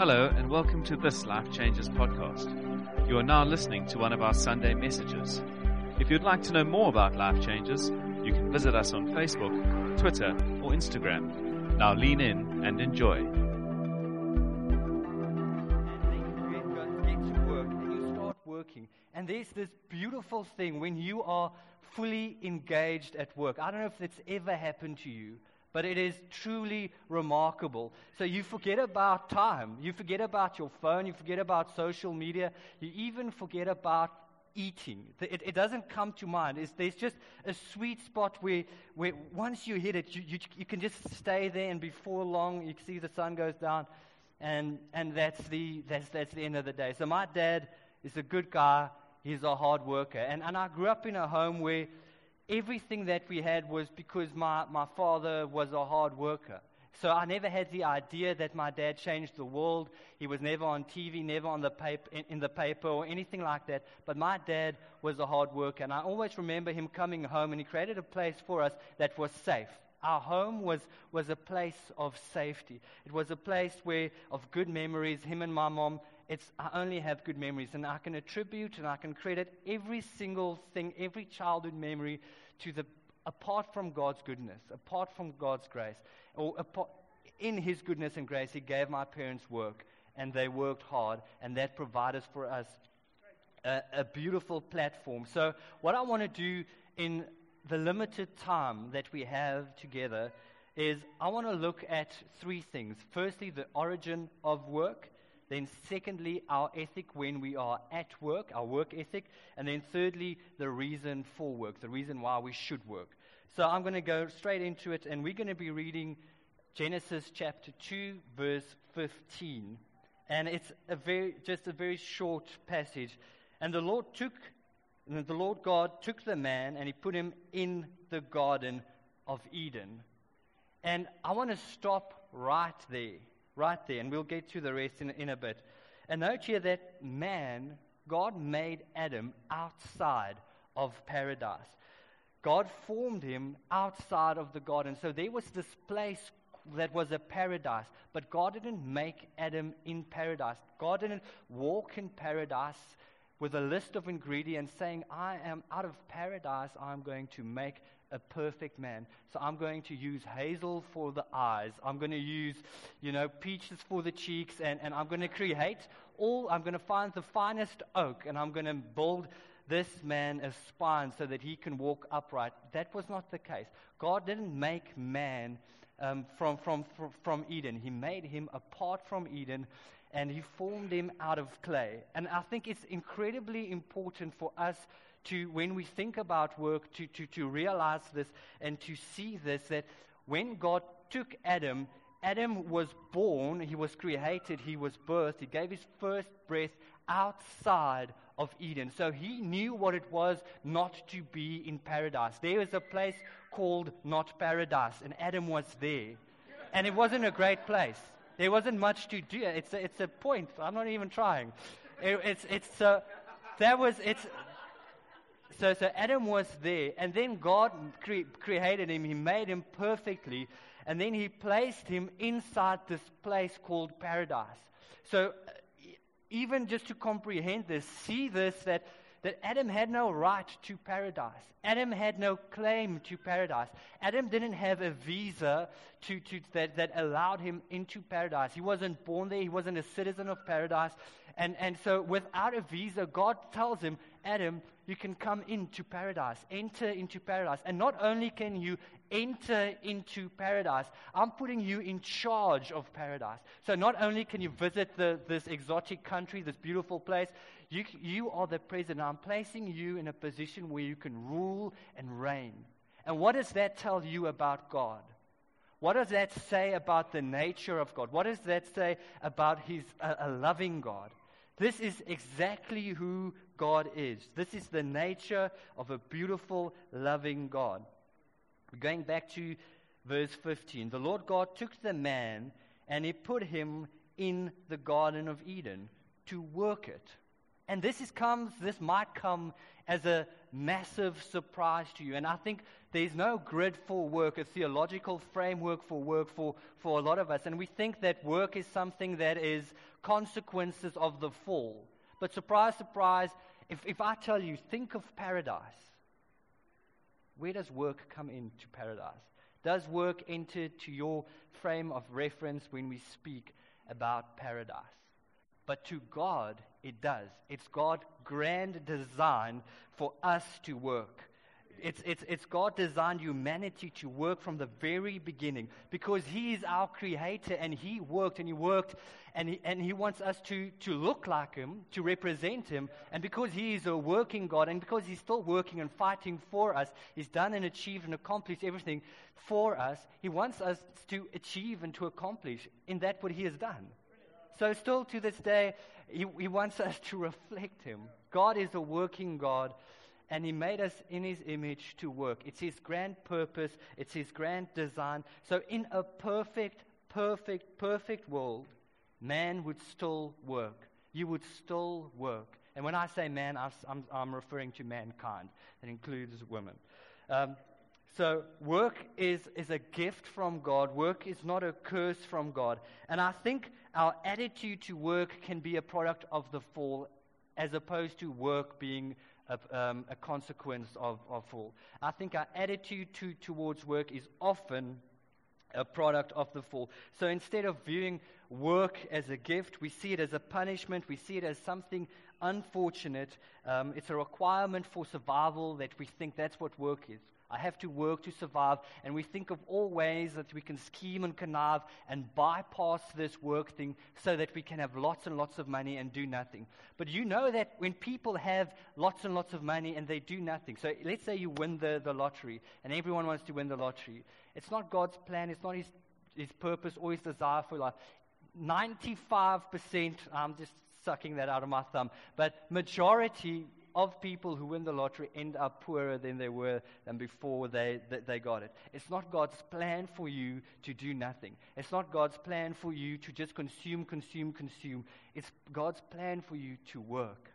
Hello, and welcome to this Life Changes podcast. You are now listening to one of our Sunday messages. If you'd like to know more about Life Changes, you can visit us on Facebook, Twitter, or Instagram. Now lean in and enjoy. and get to work and you start working. And there's this beautiful thing when you are fully engaged at work. I don't know if it's ever happened to you, but it is truly remarkable. So you forget about time, you forget about your phone, you forget about social media, you even forget about eating. It, it doesn't come to mind. It's, there's just a sweet spot where, where once you hit it, you, you, you can just stay there, and before long, you see the sun goes down and and that's the that's that's the end of the day. So my dad is a good guy. He's a hard worker, and and I grew up in a home where everything that we had was because my my father was a hard worker. So I never had the idea that my dad changed the world. He was never on TV, never on the paper, in, in the paper or anything like that. But my dad was a hard worker, and I always remember him coming home, and he created a place for us that was safe. Our home was, was a place of safety. It was a place where of good memories. Him and my mom, it's, I only have good memories, and I can attribute and I can credit every single thing, every childhood memory, to the apart from God's goodness, apart from God's grace, or apart, in His goodness and grace, He gave my parents work, and they worked hard, and that provided for us a, a beautiful platform. So, what I want to do in the limited time that we have together is I want to look at three things. Firstly, the origin of work. Then, secondly, our ethic when we are at work, our work ethic. And then, thirdly, the reason for work, the reason why we should work. So, I'm going to go straight into it, and we're going to be reading Genesis chapter 2, verse 15. And it's a very, just a very short passage. And the Lord took, the Lord God took the man and he put him in the Garden of Eden. And I want to stop right there, right there, and we'll get to the rest in, in a bit. And note here that man, God made Adam outside of paradise. God formed him outside of the garden. So there was this place that was a paradise. But God didn't make Adam in paradise. God didn't walk in paradise with a list of ingredients saying, I am out of paradise, I'm going to make a perfect man. So I'm going to use hazel for the eyes. I'm going to use, you know, peaches for the cheeks, and, and I'm going to create all, I'm going to find the finest oak, and I'm going to build this man a spine so that he can walk upright. That was not the case. God didn't make man um, from, from, from, Eden, He made him apart from Eden and He formed him out of clay. And I think it's incredibly important for us to, when we think about work, to, to, to realize this and to see this that when God took Adam, Adam was born, he was created, he was birthed, he gave his first breath outside of Eden. So he knew what it was not to be in paradise. There was a place called not paradise, and Adam was there. And it wasn't a great place. There wasn't much to do. It's a, it's a point. I'm not even trying. It, it's, it's, uh, that was, it's, so, so Adam was there, and then God cre- created him. He made him perfectly, and then He placed him inside this place called paradise. So, even just to comprehend this, see this that, that Adam had no right to paradise. Adam had no claim to paradise. Adam didn't have a visa to, to, that, that allowed him into paradise. He wasn't born there, he wasn't a citizen of paradise. And, and so, without a visa, God tells him, Adam, you can come into paradise, enter into paradise. And not only can you enter into paradise, I'm putting you in charge of paradise. So not only can you visit the, this exotic country, this beautiful place, you, you are the president. I'm placing you in a position where you can rule and reign. And what does that tell you about God? What does that say about the nature of God? What does that say about His uh, a loving God? This is exactly who God is. This is the nature of a beautiful, loving God. Going back to verse 15, the Lord God took the man and he put him in the Garden of Eden to work it And this is comes, this might come as a massive surprise to you. And I think there's no grid for work, a theological framework for work for, for a lot of us. And we think that work is something that is consequences of the fall. But surprise, surprise, if, if I tell you, think of paradise, where does work come into paradise? Does work enter to your frame of reference when we speak about paradise? But to God, it does. It's God's grand design for us to work. It's, it's, it's God designed humanity to work from the very beginning because He is our creator and He worked and He worked and He, and he wants us to, to look like Him, to represent Him. And because He is a working God and because He's still working and fighting for us, He's done and achieved and accomplished everything for us. He wants us to achieve and to accomplish in that what He has done. So, still to this day, he, he wants us to reflect Him. God is a working God and He made us in His image to work. It's His grand purpose, it's His grand design. So, in a perfect, perfect, perfect world, man would still work. You would still work. And when I say man, I'm, I'm referring to mankind. It includes women. Um, so, work is, is a gift from God. Work is not a curse from God. And I think our attitude to work can be a product of the fall as opposed to work being a, um, a consequence of, of fall. I think our attitude to, towards work is often a product of the fall. So instead of viewing work as a gift, we see it as a punishment, we see it as something unfortunate. Um, it's a requirement for survival that we think that's what work is. I have to work to survive. And we think of all ways that we can scheme and connive and bypass this work thing so that we can have lots and lots of money and do nothing. But you know that when people have lots and lots of money and they do nothing, so let's say you win the, the lottery and everyone wants to win the lottery. It's not God's plan, it's not His, his purpose or His desire for life. 95%, I'm just sucking that out of my thumb, but majority of people who win the lottery end up poorer than they were than before they, they, got it. It's not God's plan for you to do nothing. It's not God's plan for you to just consume, consume, consume. It's God's plan for you to work.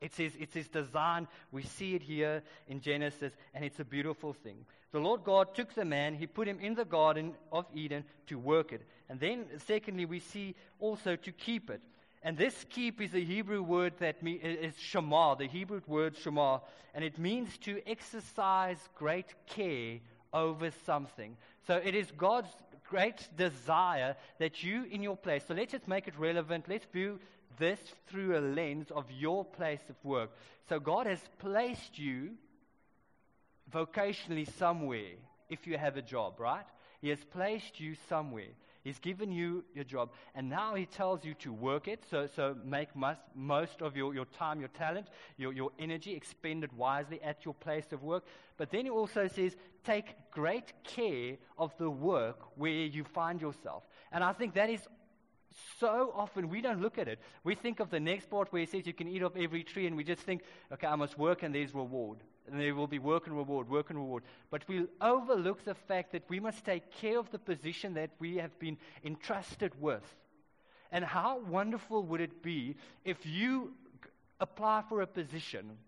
It's his, it's his design. We see it here in Genesis, and it's a beautiful thing. The Lord God took the man, he put him in the Garden of Eden to work it. And then, secondly, we see also to keep it. And this keep is a Hebrew word that me, is shema, the Hebrew word shema, and it means to exercise great care over something. So it is God's great desire that you in your place. So let's just make it relevant. Let's view this through a lens of your place of work. So God has placed you vocationally somewhere if you have a job, right? He has placed you somewhere. He's given you your job, and now He tells you to work it. So, so make most, most of your, your time, your talent, your, your energy, expend it wisely at your place of work. But then He also says, take great care of the work where you find yourself. And I think that is so often we don't look at it. We think of the next part where he says you can eat off every tree, and we just think, okay, I must work and there's reward. And there will be work and reward, work and reward. But we overlook the fact that we must take care of the position that we have been entrusted with. And how wonderful would it be if you apply for a position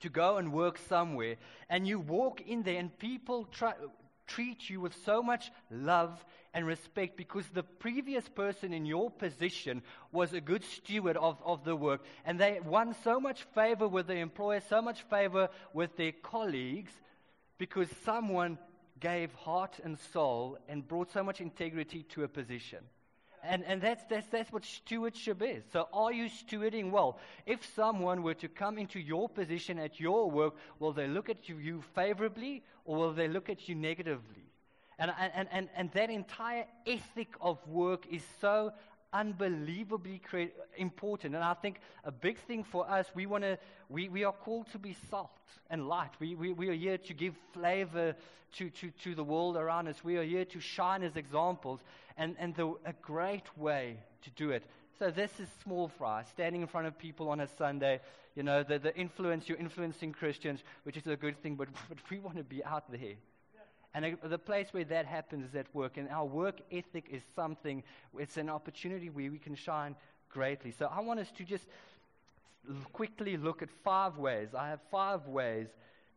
to go and work somewhere and you walk in there and people try, treat you with so much love and respect because the previous person in your position was a good steward of, of the work. And they won so much favor with the employer, so much favor with their colleagues because someone gave heart and soul and brought so much integrity to a position. And, and that's, that's, that's what stewardship is. So, are you stewarding well? If someone were to come into your position at your work, will they look at you favorably or will they look at you negatively? And, and, and, and that entire ethic of work is so unbelievably important. And I think a big thing for us, we want to, we, we are called to be salt and light. We, we, we are here to give flavor to, to, to the world around us. We are here to shine as examples. And, and the, a great way to do it. So this is small fry, standing in front of people on a Sunday. You know, the, the influence, you're influencing Christians, which is a good thing, but, but we want to be out there. And the place where that happens is at work. And our work ethic is something, it's an opportunity where we can shine greatly. So I want us to just quickly look at five ways. I have five ways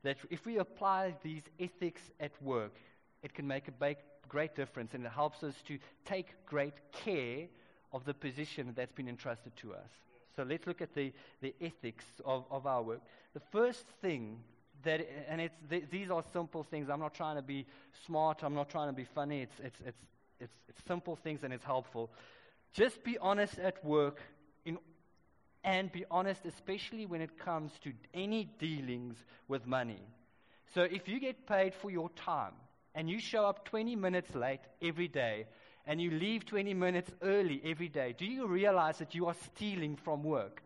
that if we apply these ethics at work, it can make a ba- great difference and it helps us to take great care of the position that's been entrusted to us. So let's look at the, the ethics of, of our work. The first thing that, and it's, th- these are simple things. I'm not trying to be smart. I'm not trying to be funny. It's, it's, it's, it's, it's simple things and it's helpful. Just be honest at work in, and be honest, especially when it comes to any dealings with money. So if you get paid for your time and you show up 20 minutes late every day and you leave 20 minutes early every day, do you realize that you are stealing from work?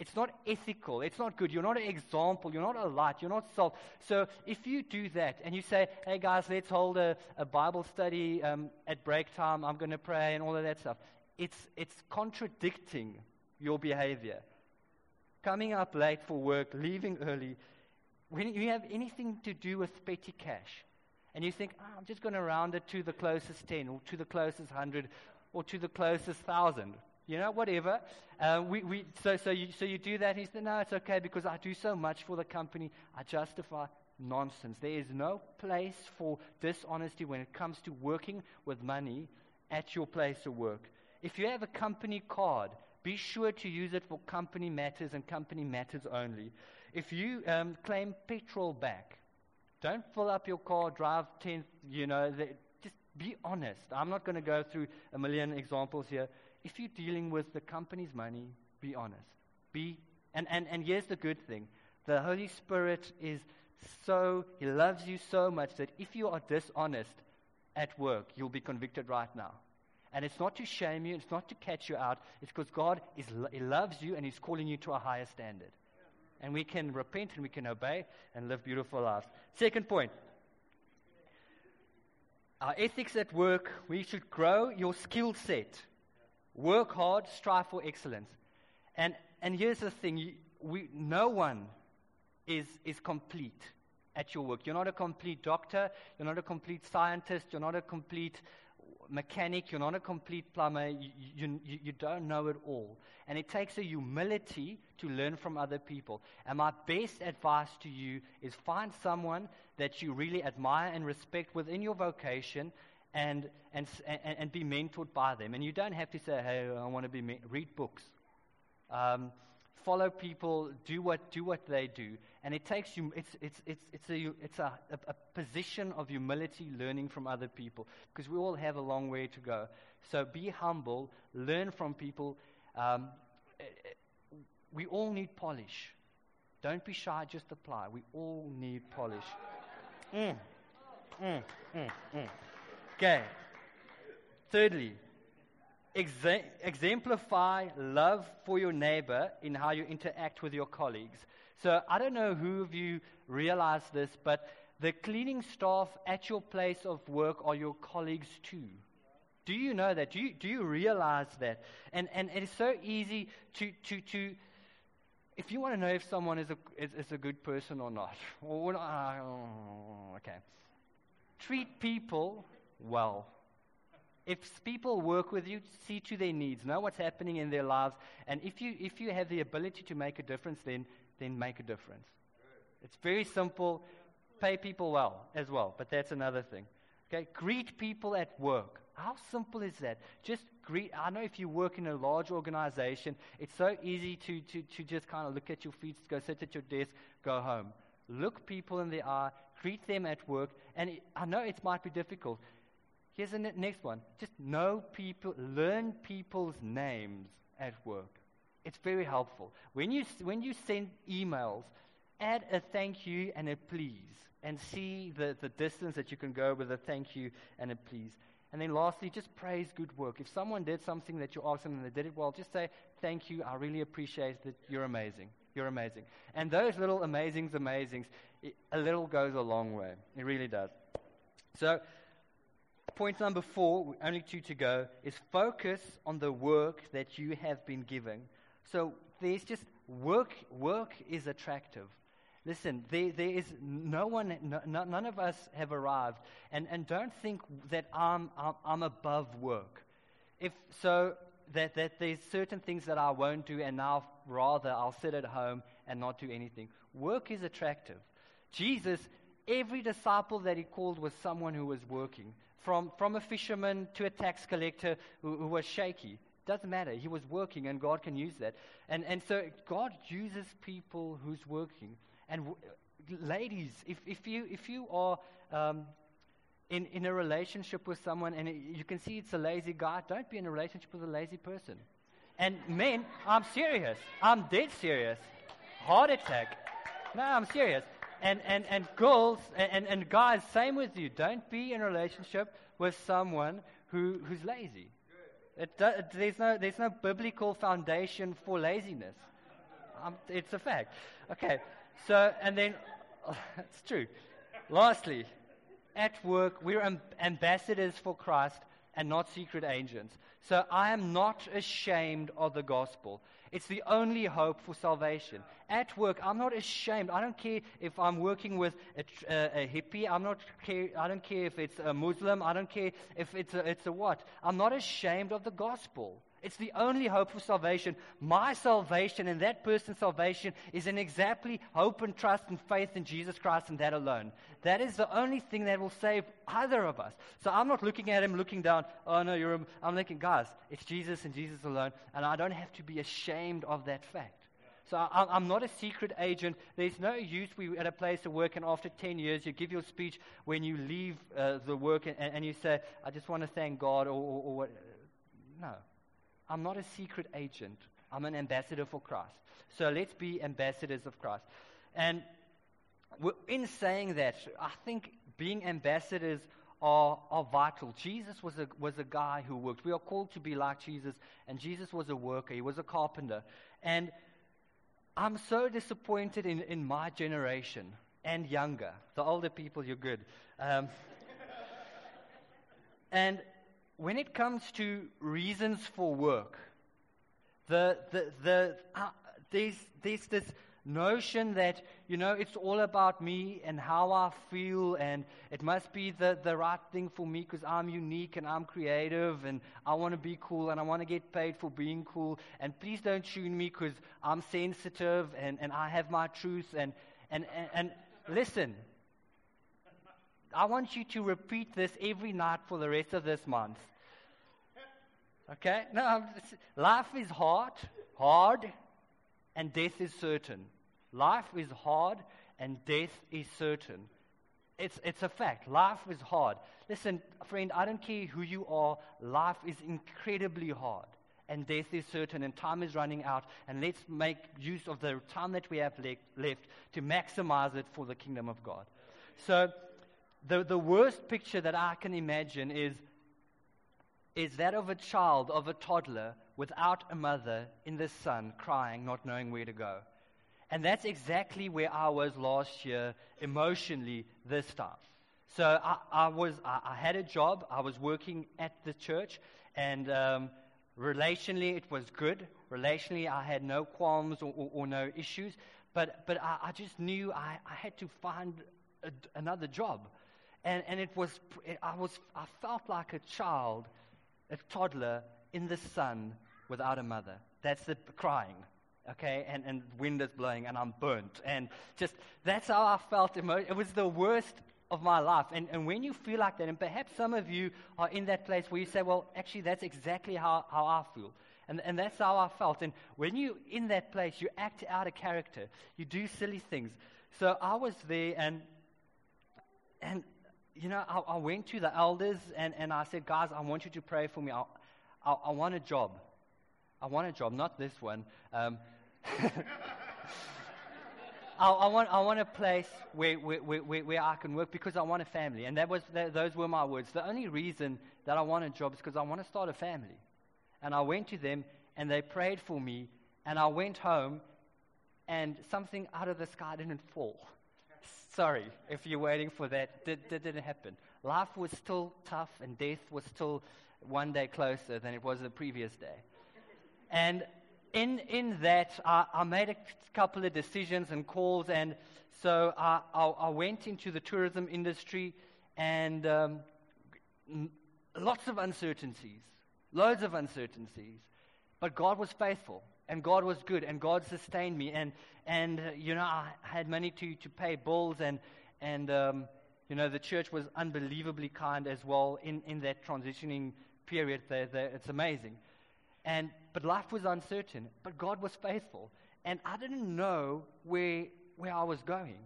It's not ethical. It's not good. You're not an example. You're not a light. You're not salt. So if you do that and you say, hey guys, let's hold a, a Bible study um, at break time, I'm going to pray and all of that stuff, it's, it's contradicting your behavior. Coming up late for work, leaving early, when you have anything to do with petty cash, and you think, oh, I'm just going to round it to the closest 10 or to the closest 100 or to the closest 1,000 you know, whatever. Uh, we, we, so, so, you, so you do that. He said, no, it's okay because I do so much for the company. I justify nonsense. There is no place for dishonesty when it comes to working with money at your place of work. If you have a company card, be sure to use it for company matters and company matters only. If you um, claim petrol back, don't fill up your car, drive 10, you know, the, just be honest. I'm not going to go through a million examples here if you're dealing with the company's money, be honest. Be, and, and, and here's the good thing the Holy Spirit is so, He loves you so much that if you are dishonest at work, you'll be convicted right now. And it's not to shame you, it's not to catch you out, it's because God is, He loves you and He's calling you to a higher standard. And we can repent and we can obey and live beautiful lives. Second point our ethics at work, we should grow your skill set. Work hard, strive for excellence. And, and here's the thing we, no one is, is complete at your work. You're not a complete doctor, you're not a complete scientist, you're not a complete mechanic, you're not a complete plumber, you, you, you don't know it all. And it takes a humility to learn from other people. And my best advice to you is find someone that you really admire and respect within your vocation and, and, and, and be mentored by them. And you don't have to say, hey, I want to be, me-. read books. Um, follow people, do what, do what they do. And it takes you, it's, it's, it's, it's, a, it's a, a, a position of humility learning from other people because we all have a long way to go. So be humble, learn from people. Um, we all need polish. Don't be shy, just apply. We all need polish. Mm. Mm, mm, mm. Okay. Thirdly, exe- exemplify love for your neighbor in how you interact with your colleagues. So I don't know who of you realize this, but the cleaning staff at your place of work are your colleagues too. Do you know that? Do you, do you realize that? And, and it is so easy to, to, to if you want to know if someone is a, is, is a good person or not, or, uh, okay, treat people well. If people work with you, see to their needs, know what's happening in their lives, and if you, if you have the ability to make a difference, then, then make a difference. It's very simple. Pay people well as well, but that's another thing. Okay, greet people at work. How simple is that? Just greet. I know if you work in a large organization, it's so easy to, to, to just kind of look at your feet, go sit at your desk, go home. Look people in the eye, greet them at work, and it, I know it might be difficult. Here's the next one. Just know people, learn people's names at work. It's very helpful. When you, when you send emails, add a thank you and a please and see the, the distance that you can go with a thank you and a please. And then lastly, just praise good work. If someone did something that you asked them and they did it well, just say, thank you. I really appreciate that. You're amazing. You're amazing. And those little amazings, amazings, it, a little goes a long way. It really does. So, point number four, only two to go, is focus on the work that you have been given. So there's just work. Work is attractive. Listen, there, there is no one, no, none of us have arrived. And, and don't think that I'm, I'm, I'm above work. If, so that, that there's certain things that I won't do, and now rather I'll sit at home and not do anything. Work is attractive. Jesus, every disciple that he called was someone who was working. From, from a fisherman to a tax collector who, who was shaky. Doesn't matter. He was working, and God can use that. And, and so God uses people who's working. And w- ladies, if, if, you, if you are um, in, in a relationship with someone and it, you can see it's a lazy guy, don't be in a relationship with a lazy person. And men, I'm serious. I'm dead serious. Heart attack. No, I'm serious. And, and, and girls and, and guys, same with you. Don't be in a relationship with someone who, who's lazy. It, there's, no, there's no biblical foundation for laziness. Um, it's a fact. Okay, so, and then, it's true. Lastly, at work, we're amb- ambassadors for Christ and not secret agents. So I am not ashamed of the gospel. It's the only hope for salvation. At work, I'm not ashamed. I don't care if I'm working with a, a, uh, a hippie. I'm not care, I don't care if it's a Muslim. I don't care if it's a, it's a what. I'm not ashamed of the gospel. It's the only hope for salvation. My salvation and that person's salvation is in exactly hope and trust and faith in Jesus Christ and that alone. That is the only thing that will save either of us. So I'm not looking at him, looking down, oh no, you're, I'm thinking, guys, it's Jesus and Jesus alone, and I don't have to be ashamed of that fact. So I, am not a secret agent. There's no use we at a place of work, and after 10 years, you give your speech when you leave uh, the work, and, and, you say, I just want to thank God, or, or, or what. No. I'm not a secret agent. I'm an ambassador for Christ. So let's be ambassadors of Christ. And in saying that, I think being ambassadors are, are vital. Jesus was a, was a guy who worked. We are called to be like Jesus, and Jesus was a worker, he was a carpenter. And I'm so disappointed in, in my generation and younger. The older people, you're good. Um, and when it comes to reasons for work, the, the, the, uh, there's, there's this notion that, you know, it's all about me and how I feel, and it must be the, the right thing for me because I'm unique and I'm creative and I want to be cool and I want to get paid for being cool. And please don't tune me because I'm sensitive and, and I have my truths. And, and, and, and listen, I want you to repeat this every night for the rest of this month. Okay? No, life is hard, hard, and death is certain. Life is hard, and death is certain. It's, it's a fact. Life is hard. Listen, friend, I don't care who you are, life is incredibly hard. And death is certain, and time is running out. And let's make use of the time that we have le- left to maximize it for the kingdom of God. So, the, the worst picture that I can imagine is is that of a child, of a toddler, without a mother in the sun, crying, not knowing where to go. And that's exactly where I was last year emotionally this time. So I, I was, I, I, had a job. I was working at the church, and um, relationally it was good. Relationally, I had no qualms or, or, or no issues. But, but I, I just knew I, I had to find a, another job. And, and it was, I, was, I felt like a child a toddler in the sun without a mother. That's the crying, okay? And, and wind is blowing and I'm burnt. And just, that's how I felt. It was the worst of my life. And, and when you feel like that, and perhaps some of you are in that place where you say, well, actually, that's exactly how, how I feel. And, and that's how I felt. And when you're in that place, you act out a character. You do silly things. So I was there, and, and you know, I, I, went to the elders and, and I said, guys, I want you to pray for me. I, I, I want a job. I want a job, not this one. Um, I, I, want, I want a place where, where, where, where I can work because I want a family. And that was, that, those were my words. The only reason that I want a job is because I want to start a family. And I went to them and they prayed for me. And I went home and something out of the sky didn't fall. Sorry if you're waiting for that. That, didn't happen. Life was still tough, and death was still one day closer than it was the previous day. And in, in that, I, I made a couple of decisions and calls, and so I, I, I went into the tourism industry, and um, lots of uncertainties, loads of uncertainties. But God was faithful, and God was good, and God sustained me. And, and uh, you know, I had money to, to pay bills, and, and um, you know, the church was unbelievably kind as well in, in that transitioning period. It's amazing. And, but life was uncertain, but God was faithful. And I didn't know where, where I was going,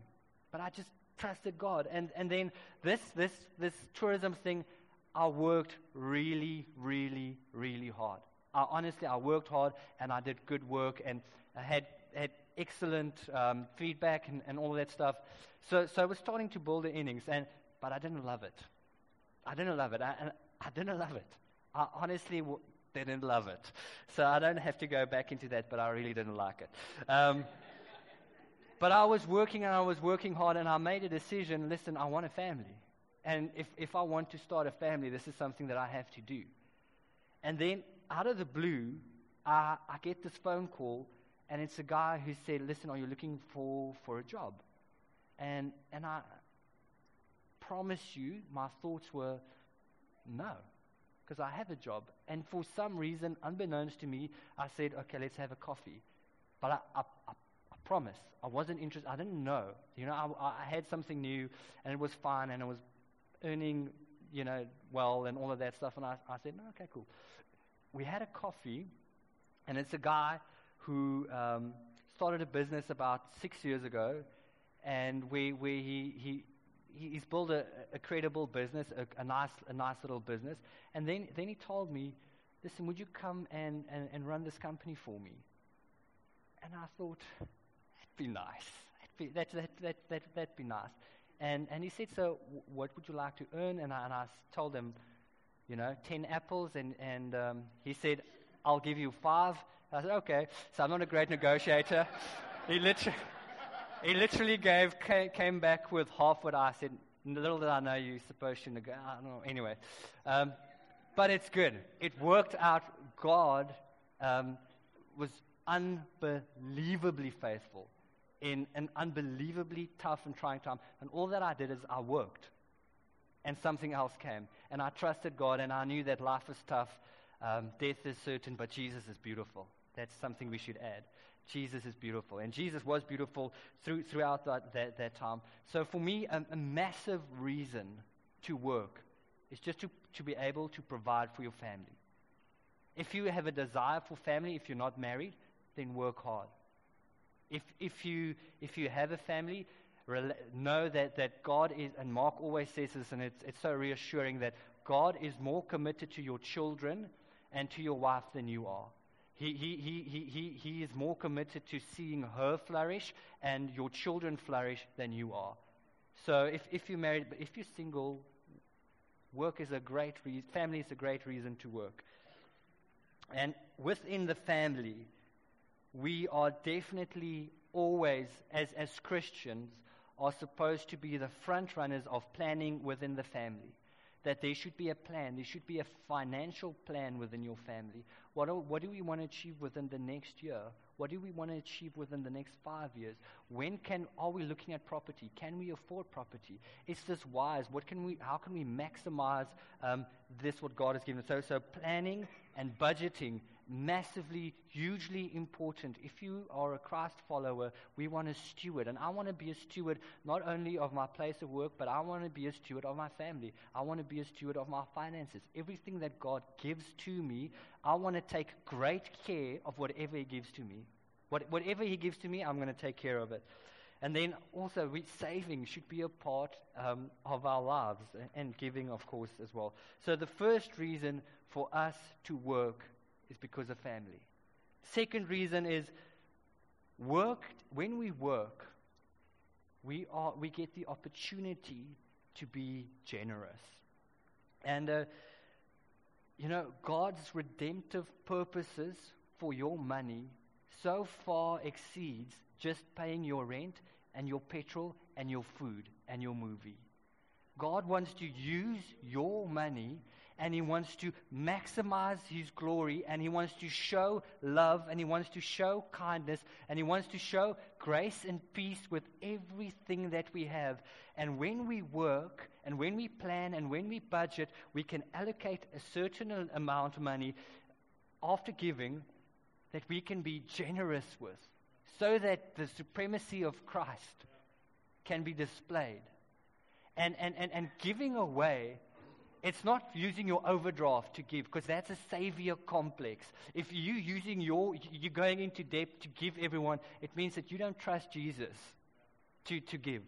but I just trusted God. And, and then this, this, this tourism thing, I worked really, really, really hard. I, honestly, I worked hard and I did good work and I had, had excellent um, feedback and, and all that stuff. So, so I was starting to build the innings, and, but I didn't love it. I didn't love it. I, I didn't love it. I honestly w- didn't love it. So I don't have to go back into that, but I really didn't like it. Um, but I was working and I was working hard, and I made a decision listen, I want a family. And if, if I want to start a family, this is something that I have to do. And then, out of the blue, I, I get this phone call, and it's a guy who said, Listen, are you looking for, for a job? And, and I promise you, my thoughts were, No, because I have a job. And for some reason, unbeknownst to me, I said, Okay, let's have a coffee. But I, I, I promise. I wasn't interested. I didn't know. You know, I, I had something new, and it was fun, and I was earning, you know, well, and all of that stuff. And I, I said, no, okay, cool. We had a coffee, and it's a guy who um, started a business about six years ago, and we, we, he, he, he's built a, a credible business, a, a, nice, a nice little business. And then, then he told me, listen, would you come and, and, and run this company for me? And I thought, that'd be nice. That'd be, that, that, that, that, that'd be nice. And, and he said, so what would you like to earn? And I, and I told him, you know, 10 apples. And, and um, he said, I'll give you five. I said, okay. So I'm not a great negotiator. he, literally, he literally gave, came, back with half what I said. Little did I know you're supposed to negotiate. I don't know. Anyway. Um, but it's good. It worked out. God um, was unbelievably faithful in an unbelievably tough and trying time. And all that I did is I worked. And something else came. And I trusted God, and I knew that life is tough, um, death is certain, but Jesus is beautiful. That's something we should add. Jesus is beautiful. And Jesus was beautiful through, throughout that, that, that time. So for me, a, a massive reason to work is just to, to be able to provide for your family. If you have a desire for family, if you're not married, then work hard. If, if, you, if you have a family, know that, that God is, and Mark always says this, and it's, it's so reassuring that God is more committed to your children and to your wife than you are. He, he, he, he, he, is more committed to seeing her flourish and your children flourish than you are. So if, if you're married, but if you're single, work is a great reason, family is a great reason to work. And within the family, we are definitely always, as, as Christians, are supposed to be the front runners of planning within the family. That there should be a plan, there should be a financial plan within your family. What do, what do we want to achieve within the next year? What do we want to achieve within the next five years? When can are we looking at property? Can we afford property? Is this wise? What can we? How can we maximize um, this? What God has given us. So, so planning and budgeting massively, hugely important. If you are a Christ follower, we want to steward. And I want to be a steward not only of my place of work, but I want to be a steward of my family. I want to be a steward of my finances. Everything that God gives to me, I want to take great care of whatever He gives to me. What, whatever He gives to me, I'm going to take care of it. And then also, we, saving should be a part um, of our lives, and giving, of course, as well. So, the first reason for us to work is because of family. Second reason is work. When we work, we, are, we get the opportunity to be generous. And, uh, you know, God's redemptive purposes for your money so far exceeds just paying your rent and your petrol and your food and your movie. God wants to use your money and he wants to maximize his glory and he wants to show love and he wants to show kindness and he wants to show grace and peace with everything that we have. And when we work and when we plan and when we budget, we can allocate a certain amount of money after giving that we can be generous with so that the supremacy of Christ can be displayed. And, and, and, and giving away, it's not using your overdraft to give because that's a savior complex. If you using your, you're going into debt to give everyone, it means that you don't trust Jesus to, to give.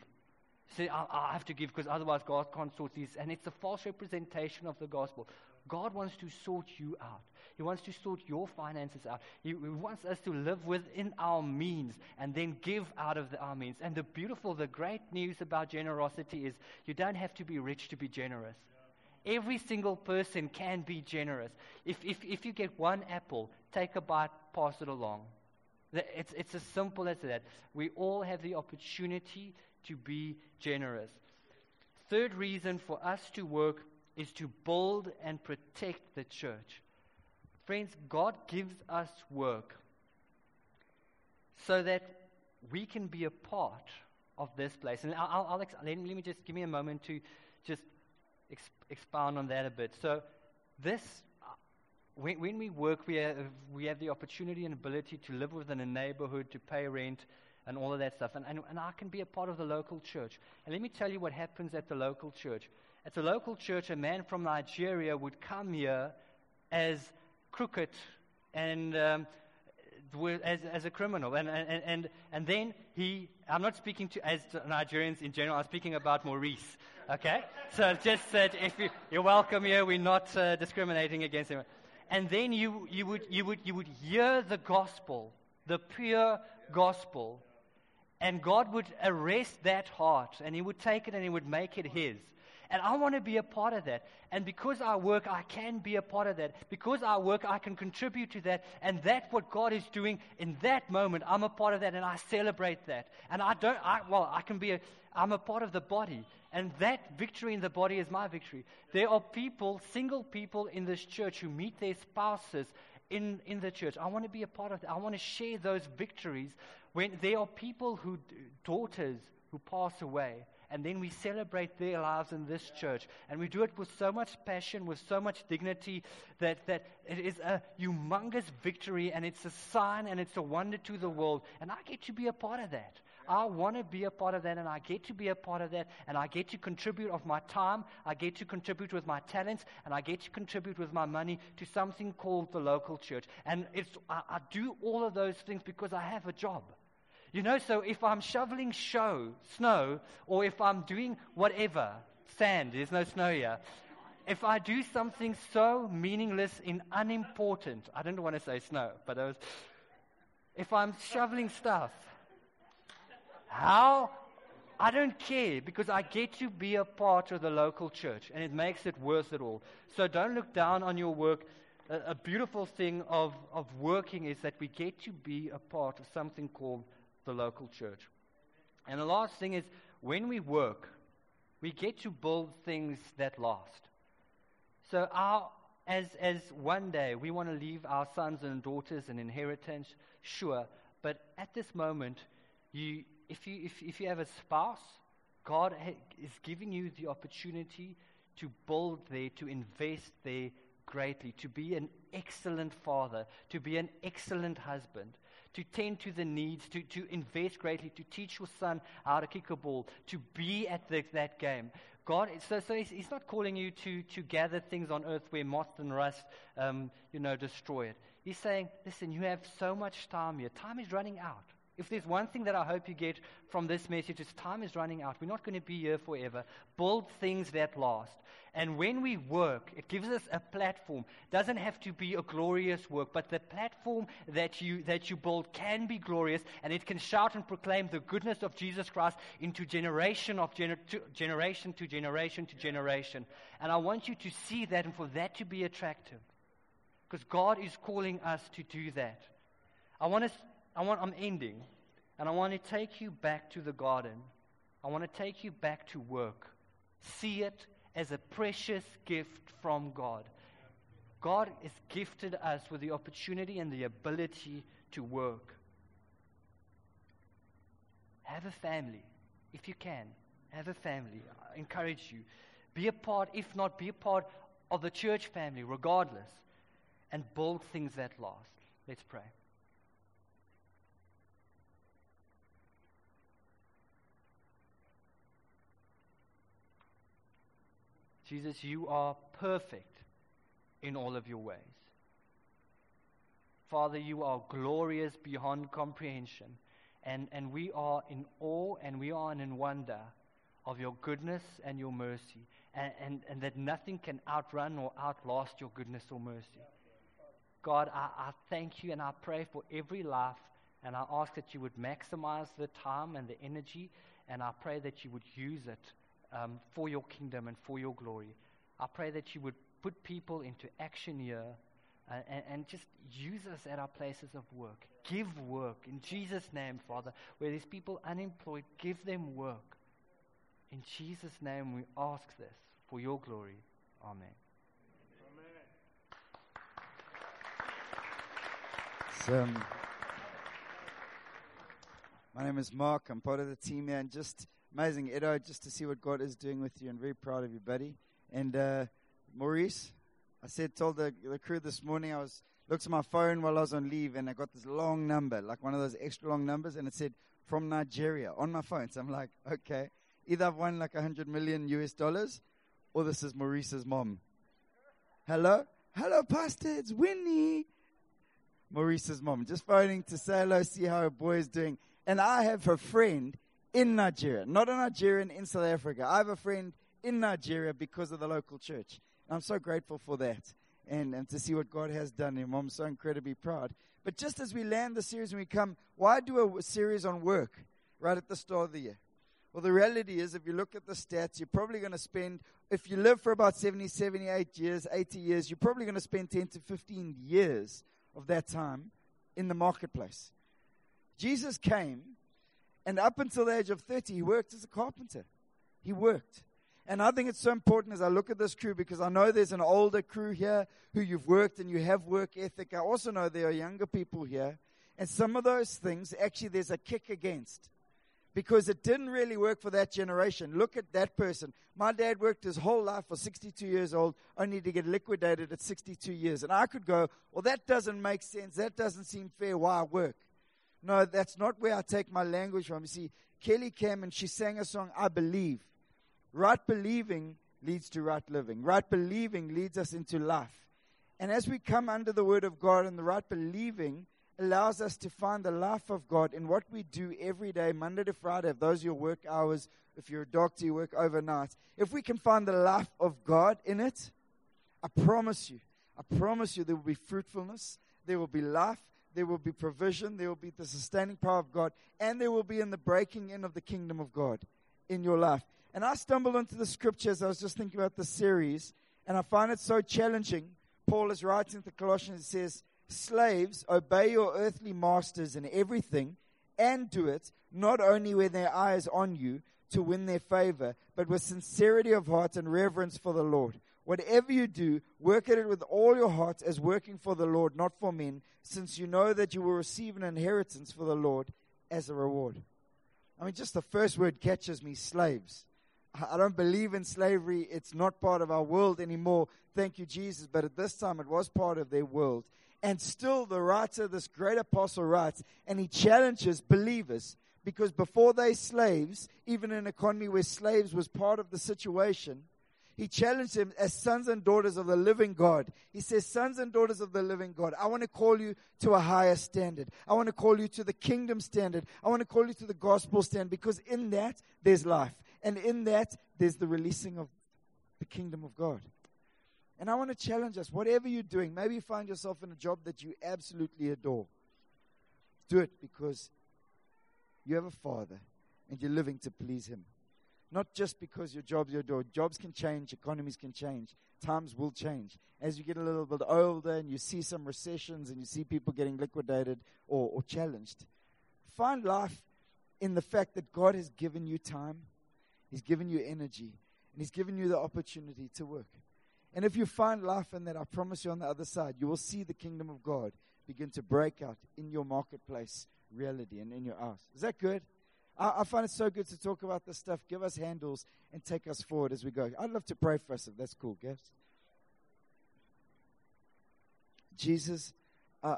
Say, I, I have to give because otherwise God can't sort these. And it's a false representation of the gospel. God wants to sort you out. He wants to sort your finances out. He, he wants us to live within our means and then give out of the, our means. And the beautiful, the great news about generosity is you don't have to be rich to be generous. Every single person can be generous. If, if, if you get one apple, take a bite, pass it along. It's, it's as simple as that. We all have the opportunity to be generous. Third reason for us to work is to build and protect the church. Friends, God gives us work so that we can be a part of this place. And I'll, I'll, let, let, me just give me a moment to just ex- expound on that a bit. So, this, when, when we work, we have, we have the opportunity and ability to live within a neighborhood, to pay rent, and all of that stuff. And, and, and I can be a part of the local church. And let me tell you what happens at the local church. At the local church, a man from Nigeria would come here as crooked and um, as, as a criminal. And, and, and, and then he, I'm not speaking to as Nigerians in general, I'm speaking about Maurice. Okay? so just that if you, you're welcome here, we're not uh, discriminating against him. And then you, you, would, you, would, you would hear the gospel, the pure gospel, and God would arrest that heart and He would take it and He would make it His. And I want to be a part of that. And because I work, I can be a part of that. Because I work, I can contribute to that. And that's what God is doing in that moment. I'm a part of that and I celebrate that. And I don't, I, well, I can be a, I'm a part of the body. And that victory in the body is my victory. There are people, single people in this church who meet their spouses in, in the church. I want to be a part of that. I want to share those victories when there are people who, daughters who pass away and then we celebrate their lives in this church. And we do it with so much passion, with so much dignity, that, that it is a humongous victory, and it's a sign and it's a wonder to the world. And I get to be a part of that. I want to be a part of that, and I get to be a part of that, and I get to contribute of my time, I get to contribute with my talents, and I get to contribute with my money to something called the local church. And it's, I, I do all of those things because I have a job. You know, so if I'm shoveling show, snow, or if I'm doing whatever, sand, there's no snow here. If I do something so meaningless and unimportant, I don't want to say snow, but was, if I'm shoveling stuff, how? I don't care because I get to be a part of the local church and it makes it worth it all. So don't look down on your work. A, a beautiful thing of, of working is that we get to be a part of something called the local church. And the last thing is when we work, we get to build things that last. So, our, as, as one day we want to leave our sons and daughters an inheritance, sure, but at this moment, you, if, you, if, if you have a spouse, God ha- is giving you the opportunity to build there, to invest there greatly, to be an excellent father, to be an excellent husband to tend to the needs, to, to invest greatly, to teach your son how to kick a ball, to be at the, that game. God, so, so he's, he's, not calling you to, to gather things on earth where moth and rust, um, you know, destroy it. He's saying, listen, you have so much time here. Time is running out. If there's one thing that I hope you get from this message, it's time is running out. We're not going to be here forever. Build things that last. And when we work, it gives us a platform. Doesn't have to be a glorious work, but the platform that you, that you build can be glorious, and it can shout and proclaim the goodness of Jesus Christ into generation of gener- to generation to generation to generation. And I want you to see that and for that to be attractive. Because God is calling us to do that. I want to I want, I'm ending, and I want to take you back to the garden. I want to take you back to work. See it as a precious gift from God. God has gifted us with the opportunity and the ability to work. Have a family, if you can. Have a family. I encourage you. Be a part, if not, be a part of the church family, regardless, and build things that last. Let's pray. Jesus, you are perfect in all of your ways. Father, you are glorious beyond comprehension. And, and we are in awe and we are in wonder of your goodness and your mercy. And, and, and that nothing can outrun or outlast your goodness or mercy. God, I, I thank you and I pray for every life. And I ask that you would maximize the time and the energy. And I pray that you would use it um, for your kingdom and for your glory. I pray that you would put people into action here uh, and, and, just use us at our places of work. Give work in Jesus' name, Father. Where there's people unemployed, give them work. In Jesus' name, we ask this for your glory. Amen. So, um, my name is Mark. I'm part of the team here, and just amazing, Edo, just to see what God is doing with you, and very proud of you, buddy. And uh, Maurice, I said, told the, the crew this morning, I was looked at my phone while I was on leave, and I got this long number, like one of those extra long numbers, and it said from Nigeria on my phone. So I'm like, okay, either I've won like a hundred million US dollars, or this is Maurice's mom. Hello, hello, Pastor, it's Winnie. Maurice's mom, just phoning to say hello, see how her boy is doing. And I have her friend in Nigeria, not a Nigerian in South Africa. I have a friend in Nigeria because of the local church. I'm so grateful for that and, and to see what God has done. And I'm so incredibly proud. But just as we land the series and we come, why do a series on work right at the start of the year? Well, the reality is, if you look at the stats, you're probably going to spend, if you live for about 70, 78 years, 80 years, you're probably going to spend 10 to 15 years of that time in the marketplace. Jesus came, and up until the age of 30, he worked as a carpenter. He worked. And I think it's so important as I look at this crew because I know there's an older crew here who you've worked and you have work ethic. I also know there are younger people here. And some of those things, actually, there's a kick against because it didn't really work for that generation. Look at that person. My dad worked his whole life for 62 years old, only to get liquidated at 62 years. And I could go, well, that doesn't make sense. That doesn't seem fair. Why work? No, that's not where I take my language from. You see, Kelly came and she sang a song, I Believe. Right believing leads to right living. Right believing leads us into life. And as we come under the word of God and the right believing allows us to find the life of God in what we do every day, Monday to Friday, if those are your work hours, if you're a doctor, you work overnight. If we can find the life of God in it, I promise you, I promise you there will be fruitfulness, there will be life, there will be provision, there will be the sustaining power of God, and there will be in the breaking in of the kingdom of God in your life. And I stumbled into the scriptures. I was just thinking about the series, and I find it so challenging. Paul is writing to Colossians, it says, Slaves, obey your earthly masters in everything, and do it not only when their eye is on you to win their favor, but with sincerity of heart and reverence for the Lord. Whatever you do, work at it with all your heart as working for the Lord, not for men, since you know that you will receive an inheritance for the Lord as a reward. I mean, just the first word catches me slaves. I don't believe in slavery. It's not part of our world anymore. Thank you, Jesus. But at this time, it was part of their world. And still, the writer, this great apostle, writes, and he challenges believers because before they slaves, even in an economy where slaves was part of the situation, he challenged them as sons and daughters of the living God. He says, Sons and daughters of the living God, I want to call you to a higher standard. I want to call you to the kingdom standard. I want to call you to the gospel standard because in that there's life. And in that, there's the releasing of the kingdom of God. And I want to challenge us whatever you're doing, maybe you find yourself in a job that you absolutely adore. Do it because you have a father and you're living to please him. Not just because your job's your door. Jobs can change, economies can change, times will change. As you get a little bit older and you see some recessions and you see people getting liquidated or, or challenged, find life in the fact that God has given you time He's given you energy and He's given you the opportunity to work. And if you find life in that, I promise you on the other side, you will see the kingdom of God begin to break out in your marketplace reality and in your house. Is that good? I, I find it so good to talk about this stuff. Give us handles and take us forward as we go. I'd love to pray for us if that's cool, guys. Jesus, uh,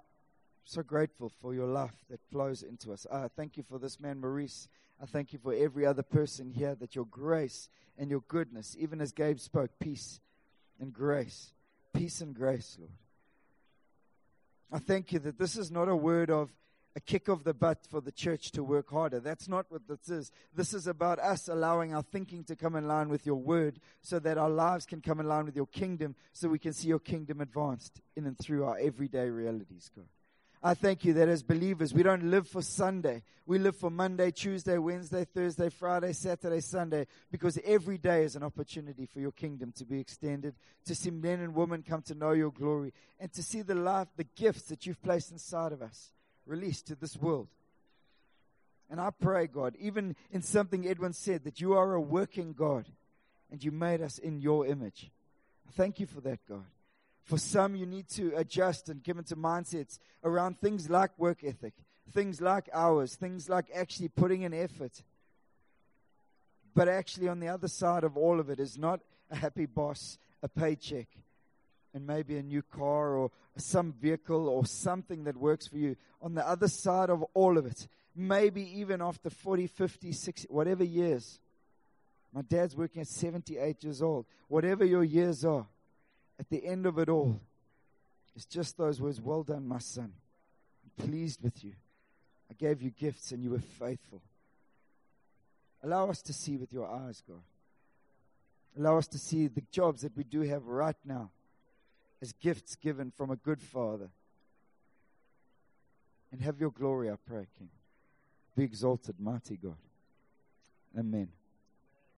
so grateful for your love that flows into us. I thank you for this man, Maurice. I thank you for every other person here that your grace and your goodness, even as Gabe spoke, peace and grace. Peace and grace, Lord. I thank you that this is not a word of a kick of the butt for the church to work harder. That's not what this is. This is about us allowing our thinking to come in line with your word so that our lives can come in line with your kingdom so we can see your kingdom advanced in and through our everyday realities, God. I thank you that as believers, we don't live for Sunday. We live for Monday, Tuesday, Wednesday, Thursday, Friday, Saturday, Sunday, because every day is an opportunity for your kingdom to be extended, to see men and women come to know your glory, and to see the life, the gifts that you've placed inside of us released to this world. And I pray, God, even in something Edwin said, that you are a working God and you made us in your image. Thank you for that, God. For some, you need to adjust and give into mindsets around things like work ethic, things like hours, things like actually putting in effort. But actually, on the other side of all of it is not a happy boss, a paycheck, and maybe a new car or some vehicle or something that works for you. On the other side of all of it, maybe even after 40, 50, 60, whatever years. My dad's working at 78 years old. Whatever your years are at the end of it all, it's just those words Well done, my son. I'm pleased with you. I gave you gifts and you were faithful. Allow us to see with your eyes, God. Allow us to see the jobs that we do have right now as gifts given from a good Father. And have your glory, I pray, King. Be exalted, mighty God. Amen.